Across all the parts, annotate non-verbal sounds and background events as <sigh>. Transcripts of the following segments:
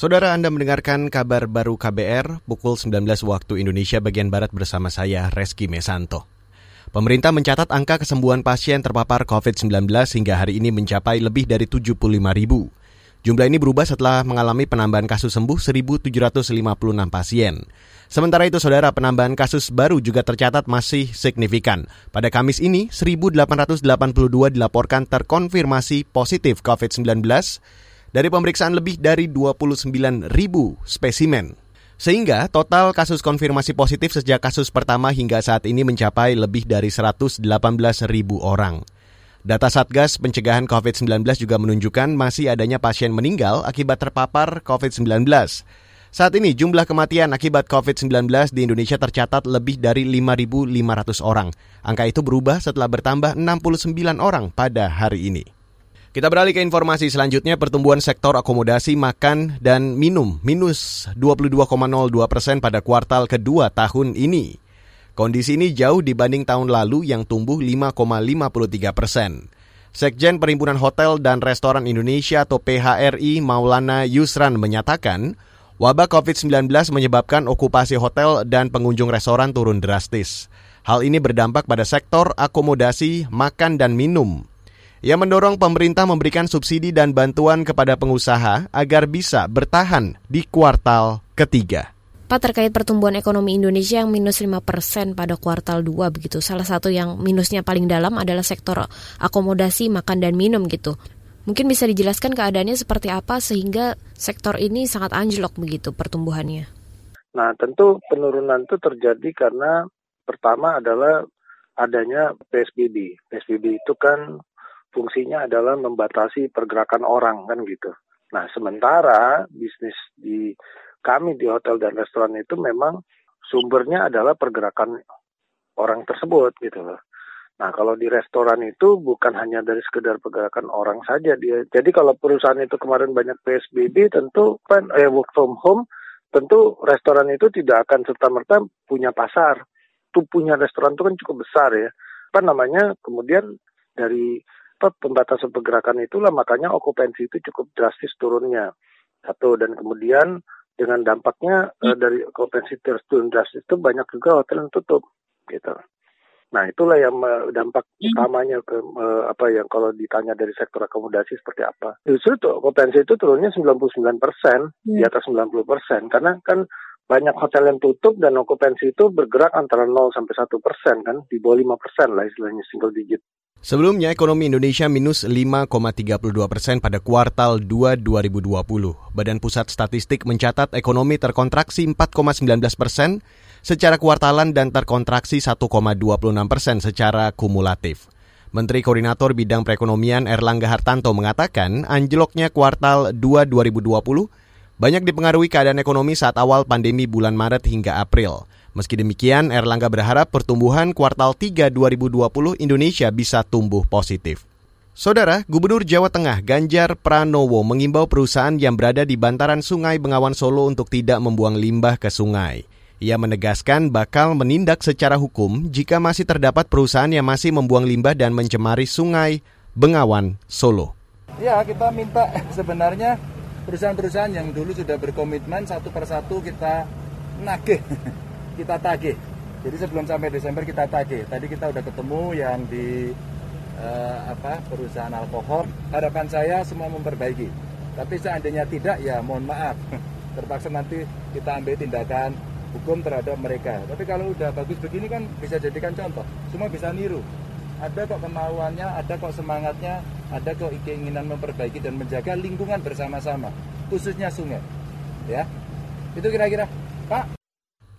Saudara Anda mendengarkan kabar baru KBR pukul 19 waktu Indonesia bagian Barat bersama saya Reski Mesanto. Pemerintah mencatat angka kesembuhan pasien terpapar COVID-19 hingga hari ini mencapai lebih dari 75 ribu. Jumlah ini berubah setelah mengalami penambahan kasus sembuh 1.756 pasien. Sementara itu, saudara, penambahan kasus baru juga tercatat masih signifikan. Pada Kamis ini, 1.882 dilaporkan terkonfirmasi positif COVID-19 dari pemeriksaan lebih dari 29 ribu spesimen. Sehingga total kasus konfirmasi positif sejak kasus pertama hingga saat ini mencapai lebih dari 118 ribu orang. Data Satgas Pencegahan COVID-19 juga menunjukkan masih adanya pasien meninggal akibat terpapar COVID-19. Saat ini jumlah kematian akibat COVID-19 di Indonesia tercatat lebih dari 5.500 orang. Angka itu berubah setelah bertambah 69 orang pada hari ini. Kita beralih ke informasi selanjutnya, pertumbuhan sektor akomodasi, makan, dan minum minus 22,02 persen pada kuartal kedua tahun ini. Kondisi ini jauh dibanding tahun lalu yang tumbuh 5,53 persen. Sekjen Perhimpunan Hotel dan Restoran Indonesia atau PHRI Maulana Yusran menyatakan, wabah COVID-19 menyebabkan okupasi hotel dan pengunjung restoran turun drastis. Hal ini berdampak pada sektor akomodasi, makan, dan minum. Ia mendorong pemerintah memberikan subsidi dan bantuan kepada pengusaha agar bisa bertahan di kuartal ketiga. Pak terkait pertumbuhan ekonomi Indonesia yang minus 5 persen pada kuartal 2 begitu. Salah satu yang minusnya paling dalam adalah sektor akomodasi, makan dan minum gitu. Mungkin bisa dijelaskan keadaannya seperti apa sehingga sektor ini sangat anjlok begitu pertumbuhannya. Nah tentu penurunan itu terjadi karena pertama adalah adanya PSBB. PSBB itu kan fungsinya adalah membatasi pergerakan orang kan gitu. Nah, sementara bisnis di kami di hotel dan restoran itu memang sumbernya adalah pergerakan orang tersebut gitu loh. Nah, kalau di restoran itu bukan hanya dari sekedar pergerakan orang saja dia. Jadi kalau perusahaan itu kemarin banyak PSBB tentu kan eh, work from home tentu restoran itu tidak akan serta-merta punya pasar. Tuh punya restoran itu kan cukup besar ya. Apa namanya? Kemudian dari pembatasan pergerakan itulah makanya okupansi itu cukup drastis turunnya satu dan kemudian dengan dampaknya uh, dari okupansi turun drastis itu banyak juga hotel yang tutup gitu. Nah itulah yang dampak hmm. utamanya ke uh, apa yang kalau ditanya dari sektor akomodasi seperti apa. Justru tuh okupansi itu turunnya 99 persen hmm. di atas 90 persen karena kan banyak hotel yang tutup dan okupansi itu bergerak antara 0 sampai 1 persen kan di bawah 5 persen lah istilahnya single digit. Sebelumnya, ekonomi Indonesia minus 5,32 persen pada kuartal 2 2020. Badan Pusat Statistik mencatat ekonomi terkontraksi 4,19 persen secara kuartalan dan terkontraksi 1,26 persen secara kumulatif. Menteri Koordinator Bidang Perekonomian Erlangga Hartanto mengatakan anjloknya kuartal 2 2020 banyak dipengaruhi keadaan ekonomi saat awal pandemi bulan Maret hingga April. Meski demikian, Erlangga berharap pertumbuhan kuartal 3 2020 Indonesia bisa tumbuh positif. Saudara, Gubernur Jawa Tengah Ganjar Pranowo mengimbau perusahaan yang berada di bantaran Sungai Bengawan Solo untuk tidak membuang limbah ke sungai. Ia menegaskan bakal menindak secara hukum jika masih terdapat perusahaan yang masih membuang limbah dan mencemari Sungai Bengawan Solo. Ya, kita minta <laughs> sebenarnya perusahaan-perusahaan yang dulu sudah berkomitmen satu persatu kita nagih <laughs> kita tagih. Jadi sebelum sampai Desember kita tagih. Tadi kita udah ketemu yang di uh, apa perusahaan alkohol. Harapan saya semua memperbaiki. Tapi seandainya tidak ya mohon maaf. <laughs> Terpaksa nanti kita ambil tindakan hukum terhadap mereka. Tapi kalau udah bagus begini kan bisa jadikan contoh. Semua bisa niru. Ada kok kemauannya, ada kok semangatnya, ada keinginan memperbaiki dan menjaga lingkungan bersama-sama, khususnya sungai. Ya, itu kira-kira, Pak.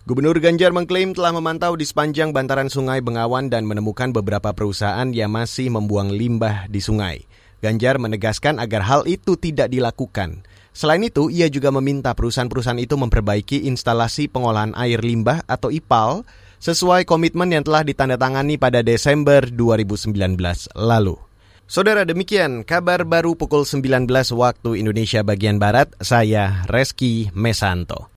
Gubernur Ganjar mengklaim telah memantau di sepanjang bantaran Sungai Bengawan dan menemukan beberapa perusahaan yang masih membuang limbah di sungai. Ganjar menegaskan agar hal itu tidak dilakukan. Selain itu, ia juga meminta perusahaan-perusahaan itu memperbaiki instalasi pengolahan air limbah atau IPAL sesuai komitmen yang telah ditandatangani pada Desember 2019 lalu. Saudara demikian kabar baru pukul 19 waktu Indonesia bagian Barat, saya Reski Mesanto.